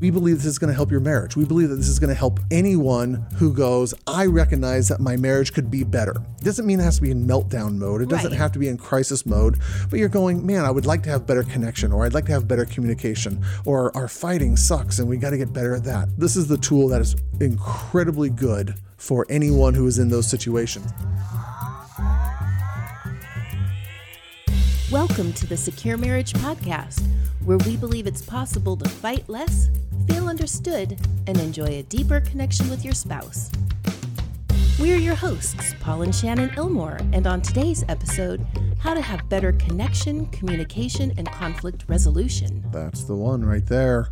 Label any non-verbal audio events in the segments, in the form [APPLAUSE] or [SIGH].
We believe this is going to help your marriage. We believe that this is going to help anyone who goes, I recognize that my marriage could be better. It doesn't mean it has to be in meltdown mode. It doesn't Right. have to be in crisis mode, but you're going, man, I would like to have better connection, or I'd like to have better communication, or our fighting sucks and we got to get better at that. This is the tool that is incredibly good for anyone who is in those situations. Welcome to the Secure Marriage Podcast, where we believe it's possible to fight less, feel understood, and enjoy a deeper connection with your spouse. We're your hosts, Paul and Shannon Elmore, and on today's episode, how to have better connection, communication, and conflict resolution. That's the one right there.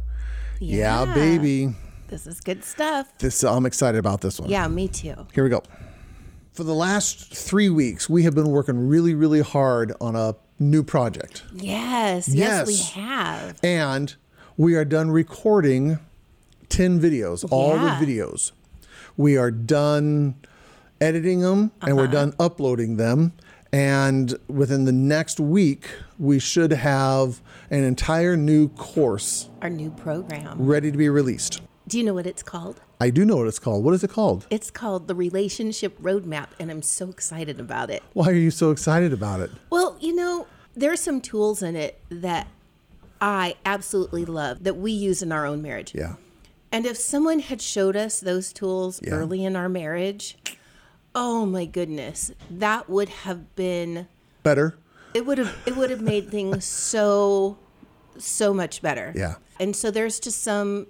Yeah, baby. This is good stuff. This I'm excited about this one. Yeah, me too. Here we go. For the last three weeks, we have been working really, really hard on a new project. Yes, yes, we have. And we are done recording 10 videos, all the videos. We are done editing them and Uh-huh. we're done uploading them. And within the next week, we should have an entire new course Our new program. ready to be released. Do you know what it's called? I do know what it's called. What is it called? It's called the Relationship Roadmap, and I'm so excited about it. Why are you so excited about it? Well, you know, there are some tools in it that I absolutely love that we use in our own marriage. Yeah. And if someone had showed us those tools Yeah. early in our marriage, oh my goodness, that would have been Better? it would have it would have made things so so much better. Yeah. And so there's just some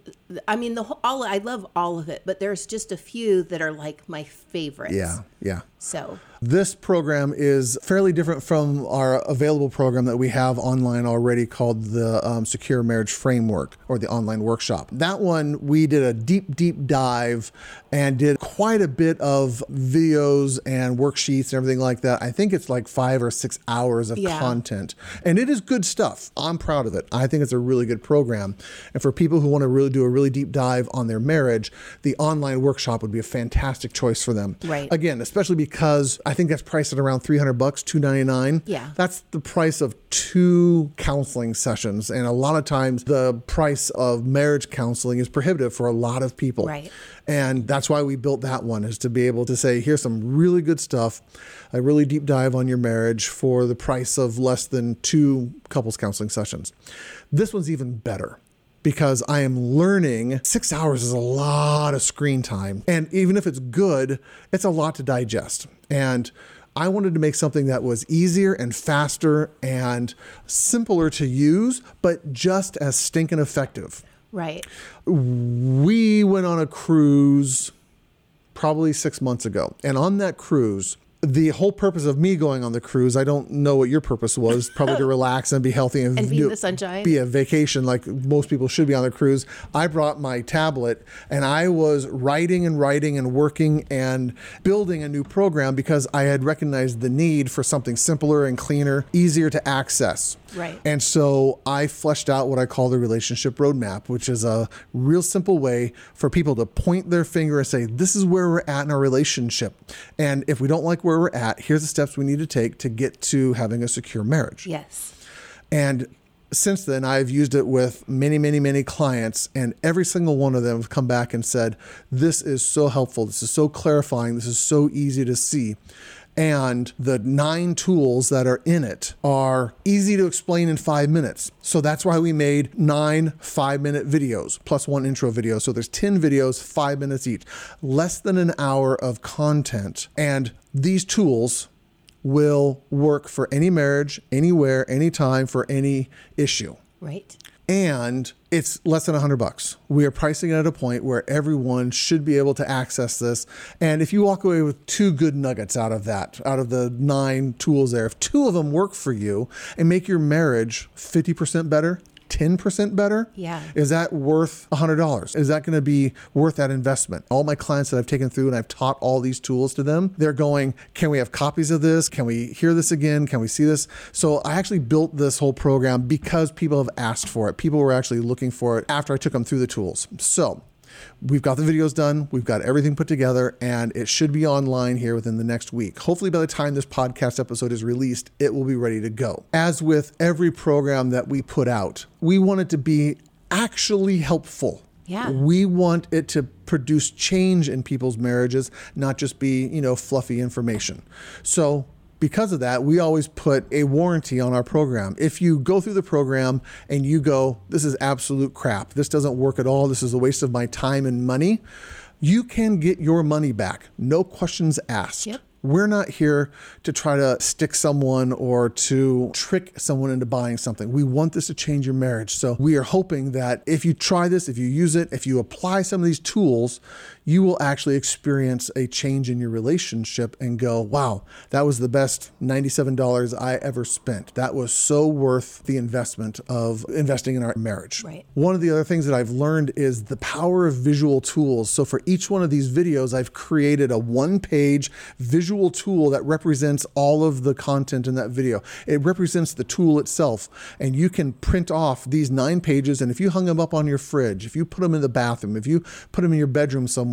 I mean the whole, all I love all of it, but there's just a few that are like my favorites. Yeah. Yeah. So This program is fairly different from our available program that we have online already called the um, Secure Marriage Framework or the online workshop. That one, we did a deep, deep dive and did quite a bit of videos and worksheets and everything like that. I think it's like five or six hours of Yeah. content. And it is good stuff. I'm proud of it. I think it's a really good program. And for people who want to really do a really deep dive on their marriage, the online workshop would be a fantastic choice for them. Right. Again, especially because I think that's priced at around 300 bucks, 299. Yeah. That's the price of two counseling sessions and a lot of times the price of marriage counseling is prohibitive for a lot of people. Right. And that's why we built that one is to be able to say here's some really good stuff, a really deep dive on your marriage for the price of less than two couples counseling sessions. This one's even better because I am learning six hours is a lot of screen time. And even if it's good, it's a lot to digest. And I wanted to make something that was easier and faster and simpler to use, but just as stinking effective. right. We went on a cruise probably six months ago. And on that cruise, the whole purpose of me going on the cruise, I don't know what your purpose was, [LAUGHS] probably to relax and be healthy and, And be in the sunshine. Be a vacation like most people should be on the cruise. I brought my tablet and I was writing and writing and working and building a new program because I had recognized the need for something simpler and cleaner, easier to access. Right. And so I fleshed out what I call the relationship roadmap, which is a real simple way for people to point their finger and say, This is where we're at in our relationship. And if we don't like where we're at, here's the steps we need to take to get to having a secure marriage. Yes. And since then, I've used it with many, many, many clients, and every single one of them have come back and said, This is so helpful. This is so clarifying. This is so easy to see. And the nine tools that are in it are easy to explain in five minutes. So that's why we made nine five minute videos plus one intro video. So there's 10 videos, five minutes each, less than an hour of content. And these tools will work for any marriage, anywhere, anytime, for any issue. Right. And it's less than 100 bucks. We are pricing it at a point where everyone should be able to access this. And if you walk away with two good nuggets out of that, out of the nine tools there, if two of them work for you and make your marriage 50% better, 10% better? Yeah. Is that worth $100? Is that going to be worth that investment? All my clients that I've taken through and I've taught all these tools to them, they're going, Can we have copies of this? Can we hear this again? Can we see this? So I actually built this whole program because people have asked for it. People were actually looking for it after I took them through the tools. So We've got the videos done, we've got everything put together, and it should be online here within the next week. Hopefully, by the time this podcast episode is released, it will be ready to go. As with every program that we put out, we want it to be actually helpful. Yeah. We want it to produce change in people's marriages, not just be, you know, fluffy information. So because of that, we always put a warranty on our program. If you go through the program and you go, this is absolute crap, this doesn't work at all, this is a waste of my time and money, you can get your money back. No questions asked. Yep. We're not here to try to stick someone or to trick someone into buying something. We want this to change your marriage. So we are hoping that if you try this, if you use it, if you apply some of these tools, you will actually experience a change in your relationship and go, wow, that was the best $97 I ever spent. That was so worth the investment of investing in our marriage. Right. One of the other things that I've learned is the power of visual tools. So for each one of these videos, I've created a one page visual tool that represents all of the content in that video. It represents the tool itself. And you can print off these nine pages. And if you hung them up on your fridge, if you put them in the bathroom, if you put them in your bedroom somewhere,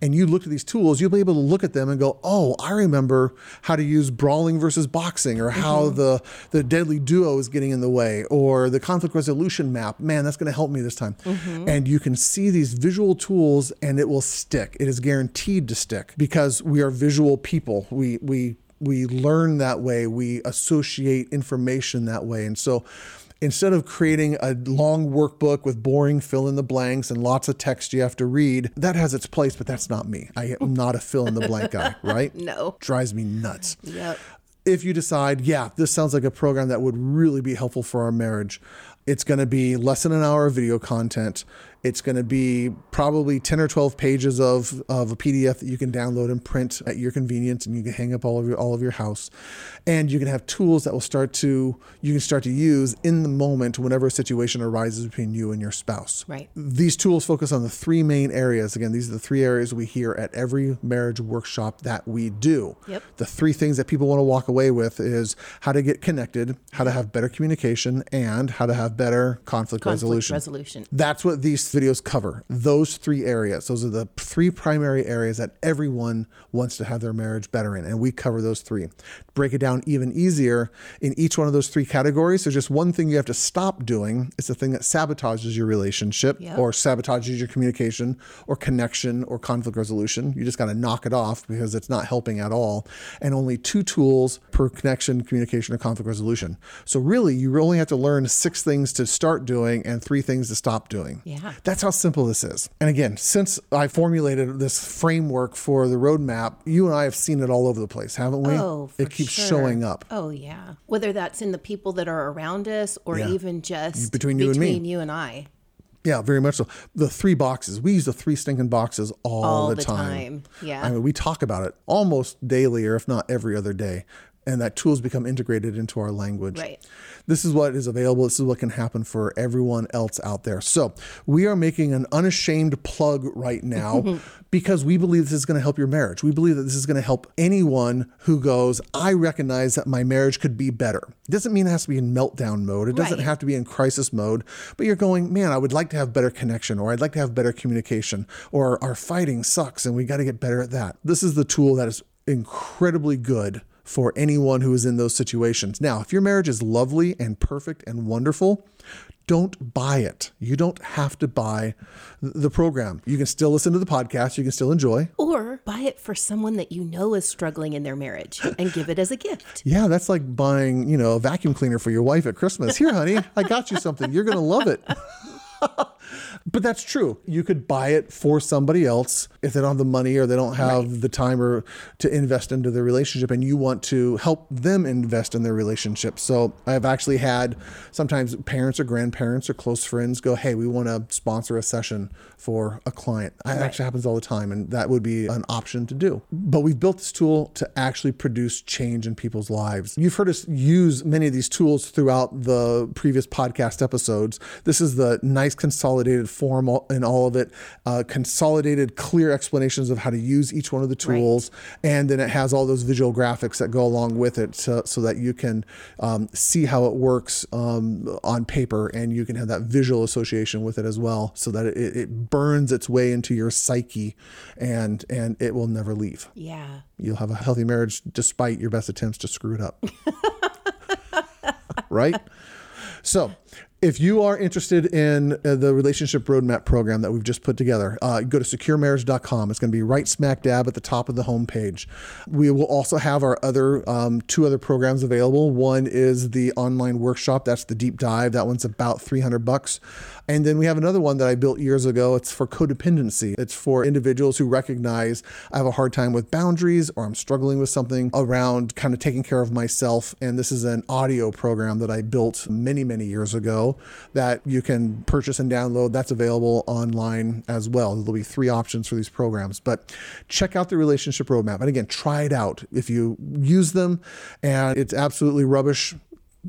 and you look at these tools, you'll be able to look at them and go, oh, I remember how to use brawling versus boxing or how mm-hmm. the, the deadly duo is getting in the way or the conflict resolution map. Man, that's going to help me this time. Mm-hmm. And you can see these visual tools and it will stick. It is guaranteed to stick because we are visual people. We, we, we learn that way. We associate information that way. And so instead of creating a long workbook with boring fill in the blanks and lots of text you have to read, that has its place, but that's not me. I am [LAUGHS] not a fill in the blank guy, right? [LAUGHS] No. Drives me nuts. Yep. If you decide, yeah, this sounds like a program that would really be helpful for our marriage, it's going to be less than an hour of video content. It's going to be probably 10 or 12 pages of, of a PDF that you can download and print at your convenience and you can hang up all of your all of your house. And you can have tools that will start to you can start to use in the moment whenever a situation arises between you and your spouse. Right. These tools focus on the three main areas. Again, these are the three areas we hear at every marriage workshop that we do. Yep. The three things that people want to walk away with is how to get connected, how to have better communication, and how to have better conflict, Conflict resolution. resolution. That's what these videos cover. Those three areas. Those are the three primary areas that everyone wants to have their marriage better in. And we cover those three. Break it down even easier in each one of those three categories. There's just one thing you have to stop doing. It's the thing that sabotages your relationship Yep. or sabotages your communication or connection or conflict resolution. You just got to knock it off because it's not helping at all. And only two tools per connection, communication, or conflict resolution. So really, you only have to learn six things to start doing and three things to stop doing. Yeah. That's how simple this is. And again, since I formulated this framework for the roadmap, you and I have seen it all over the place, haven't we? Oh, for it keeps sure. showing up. Oh yeah. Whether that's in the people that are around us or Yeah. even just Between you and me. between you and I. Yeah, very much so. The three boxes. We use the three stinking boxes all, All the, the time. time. Yeah. I mean, we talk about it almost daily, or if not every other day. And that tools become integrated into our language. Right. This is what is available. This is what can happen for everyone else out there. So we are making an unashamed plug right now [LAUGHS] because we believe this is going to help your marriage. We believe that this is going to help anyone who goes, I recognize that my marriage could be better. It doesn't mean it has to be in meltdown mode. It doesn't Right. have to be in crisis mode, but you're going, man, I would like to have better connection, or I'd like to have better communication, or our fighting sucks and we got to get better at that. This is the tool that is incredibly good for anyone who is in those situations. Now, if your marriage is lovely and perfect and wonderful, don't buy it. You don't have to buy the program. You can still listen to the podcast, you can still enjoy. Or buy it for someone that you know is struggling in their marriage and give it as a gift. [LAUGHS] Yeah, that's like buying, you know, a vacuum cleaner for your wife at Christmas. Here, honey, I got you something. You're going to love it. [LAUGHS] [LAUGHS] but that's true. You could buy it for somebody else if they don't have the money or they don't have the time or to invest into their relationship and you want to help them invest in their relationship. So I've actually had sometimes parents or grandparents or close friends go, Hey, we want to sponsor a session for a client. That actually happens all the time and that would be an option to do. But we've built this tool to actually produce change in people's lives. You've heard us use many of these tools throughout the previous podcast episodes. This is the nice consolidated form in all of it, uh, consolidated, clear explanations of how to use each one of the tools. And then it has all those visual graphics that go along with it so, so that you can um, see how it works um, on paper and you can have that visual association with it as well so that it, it burns its way into your psyche and, and it will never leave. Yeah. You'll have a healthy marriage despite your best attempts to screw it up. [LAUGHS] right? So, If you are interested in uh, the relationship roadmap program that we've just put together, uh, go to securemarriage.com. It's going to be right smack dab at the top of the homepage. We will also have our other um, two other programs available. One is the online workshop. That's the deep dive. That one's about 300 bucks. And then we have another one that I built years ago. It's for codependency. It's for individuals who recognize I have a hard time with boundaries or I'm struggling with something around kind of taking care of myself. And this is an audio program that I built many, many years ago that you can purchase and download. That's available online as well. There'll be three options for these programs. But check out the relationship roadmap. And again, try it out. If you use them and it's absolutely rubbish,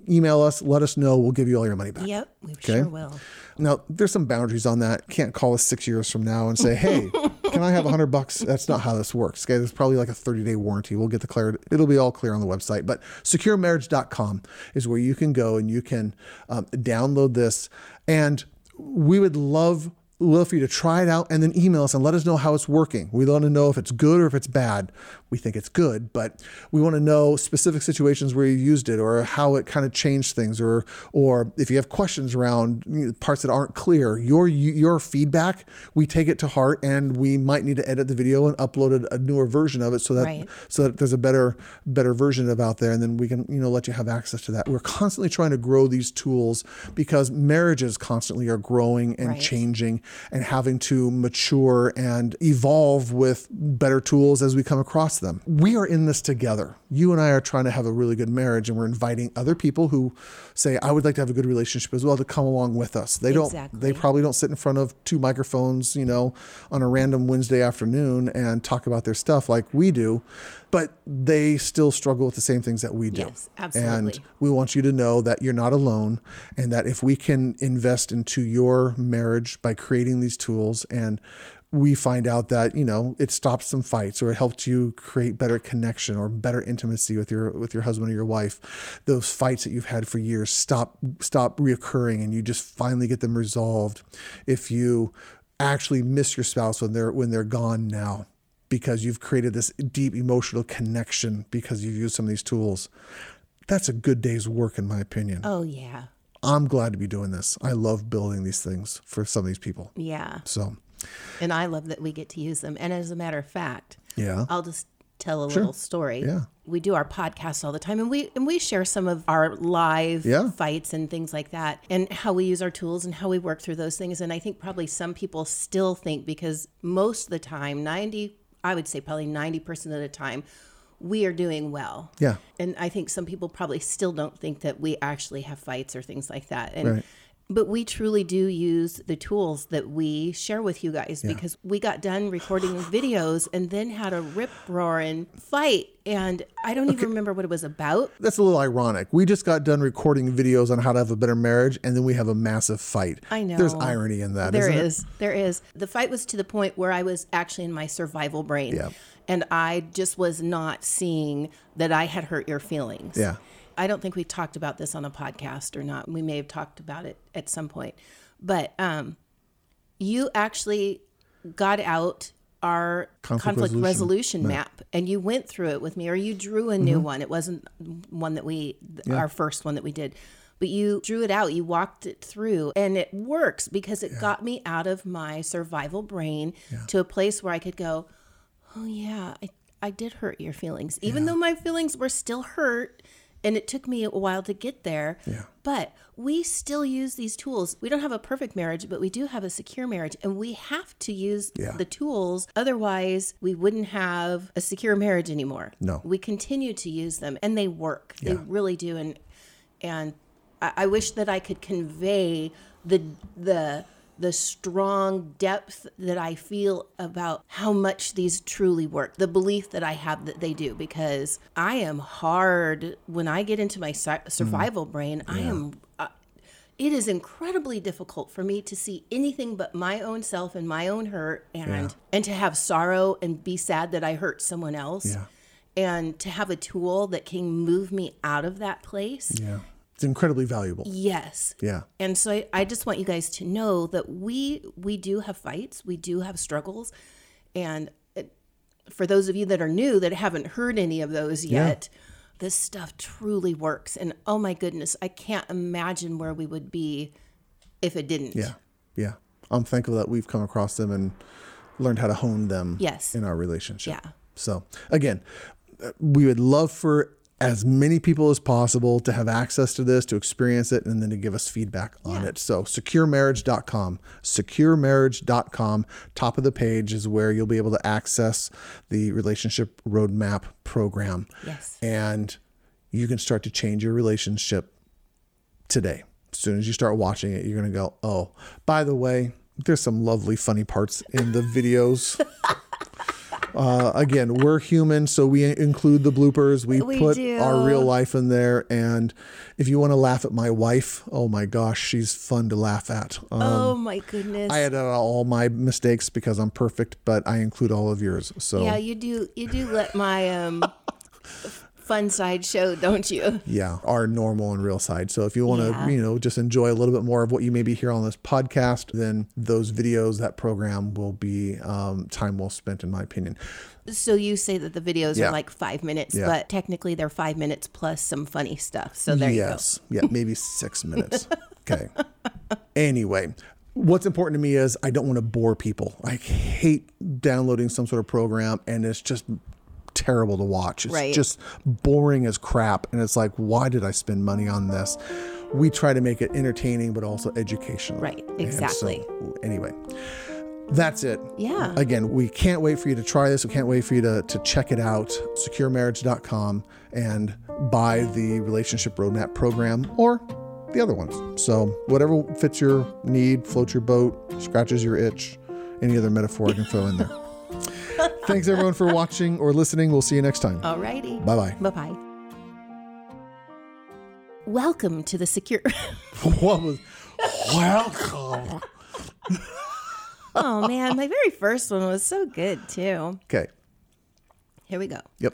email us, let us know. We'll give you all your money back. Yep, we sure will. Now, there's some boundaries on that. Can't call us six years from now and say, hey, can I have a hundred bucks? That's not how this works. Okay, there's probably like a 30 day warranty. We'll get the clarity. It'll be all clear on the website. But securemarriage.com is where you can go and you can um, download this. And we would love love for you to try it out and then email us and let us know how it's working. We want to know if it's good or if it's bad. We think it's good, but we want to know specific situations where you used it or how it kind of changed things or or if you have questions around parts that aren't clear. Your your feedback, we take it to heart and we might need to edit the video and upload a, newer version of it so that Right. so that there's a better better version of out there and then we can you know let you have access to that. We're constantly trying to grow these tools because marriages constantly are growing and Right. changing and having to mature and evolve with better tools as we come across them. We are in this together. You and I are trying to have a really good marriage and we're inviting other people who say I would like to have a good relationship as well to come along with us. They don't Exactly. they probably don't sit in front of two microphones, you know, on a random Wednesday afternoon and talk about their stuff like we do, but they still struggle with the same things that we do. Yes, absolutely. And we want you to know that you're not alone and that if we can invest into your marriage by creating these tools and we find out that you know it stops some fights or it helped you create better connection or better intimacy with your with your husband or your wife. Those fights that you've had for years stop stop reoccurring and you just finally get them resolved if you actually miss your spouse when they're when they're gone now because you've created this deep emotional connection because you've used some of these tools. That's a good day's work in my opinion. Oh yeah, i'm glad to be doing this i love building these things for some of these people yeah. so And I love that we get to use them. And as a matter of fact, yeah I'll just tell a little story. Yeah. We do our podcast all the time and we and we share some of our live Yeah. fights and things like that and how we use our tools and how we work through those things. And I think probably some people still think because most of the time, 90 I would say probably 90% of the time, we are doing well. Yeah. And I think some people probably still don't think that we actually have fights or things like that. And Right. but we truly do use the tools that we share with you guys because we got done recording [SIGHS] videos and then had a rip roaring fight. And I don't even remember what it was about. that's a little ironic. We just got done recording videos on how to have a better marriage, and then we have a massive fight. I know. There's irony in that. There is. There is. The fight was to the point where I was actually in my survival brain. Yeah. And I just was not seeing that I had hurt your feelings. Yeah. I don't think we talked about this on a podcast or not. We may have talked about it at some point. But um, you actually got out our Conflict conflict, resolution resolution, map. and you went through it with me or you drew a Mm-hmm. new one. It wasn't one that we our first one that we did. But you drew it out, you walked it through, and it works because it got me out of my survival brain to a place where I could go, oh yeah, I, I did hurt your feelings, even though my feelings were still hurt, and it took me a while to get there. Yeah. But we still use these tools. We don't have a perfect marriage, but we do have a secure marriage, and we have to use Yeah. the tools. Otherwise, we wouldn't have a secure marriage anymore. No. we continue to use them, and they work. Yeah. They really do. And and I, I wish that I could convey the the the strong depth that I feel about how much these truly work, the belief that I have that they do, because I am hard when I get into my su- survival brain. I am. Uh, it is incredibly difficult for me to see anything but my own self and my own hurt, and and to have sorrow and be sad that I hurt someone else, Yeah. and to have a tool that can move me out of that place. Yeah. It's incredibly valuable. Yes. Yeah. And so I, I just want you guys to know that we we do have fights, we do have struggles, and it, for those of you that are new that haven't heard any of those yet, this stuff truly works. And oh my goodness, I can't imagine where we would be if it didn't. Yeah. Yeah. I'm thankful that we've come across them and learned how to hone them Yes. in our relationship. Yeah. So, again, uh, we would love for as many people as possible to have access to this, to experience it, and then to give us feedback on Yeah. it. So, securemarriage.com, securemarriage.com, top of the page is where you'll be able to access the relationship roadmap program. Yes. And you can start to change your relationship today. As soon as you start watching it, you're going to go, oh, by the way, there's some lovely, funny parts in the videos. [LAUGHS] uh, again, we're human, so we include the bloopers. We, We put do. our real life in there. And if you want to laugh at my wife, oh my gosh, she's fun to laugh at. Um, oh my goodness. I had uh, all my mistakes because I'm perfect, but I include all of yours. So yeah, you do. You do let my um [LAUGHS] fun side show, don't you? yeah, our normal and real side. So if you want to, Yeah. you know, just enjoy a little bit more of what you maybe hear on this podcast, then those videos, that program will be um, time well spent, in my opinion. So you say that the videos Yeah. are like five minutes, Yeah. but technically they're five minutes plus some funny stuff. So there you go. yes. Yeah, [LAUGHS] maybe six minutes. Okay. Anyway, what's important to me is I don't want to bore people. I hate downloading some sort of program and it's just terrible to watch. It's Right. just boring as crap. And it's like, why did I spend money on this? We try to make it entertaining, but also educational. Right, And so, exactly. anyway, that's it. Yeah. Again, we can't wait for you to try this. We can't wait for you to, to check it out, securemarriage.com, and buy the relationship roadmap program or the other ones. So, whatever fits your need, floats your boat, scratches your itch, any other metaphor I can throw in there. Thanks, everyone, for watching or listening. We'll see you next time. Alrighty. Bye bye. Bye bye. Welcome to the secure. [LAUGHS] What was welcome? oh man, my very first one was so good too. Okay. Here we go. Yep.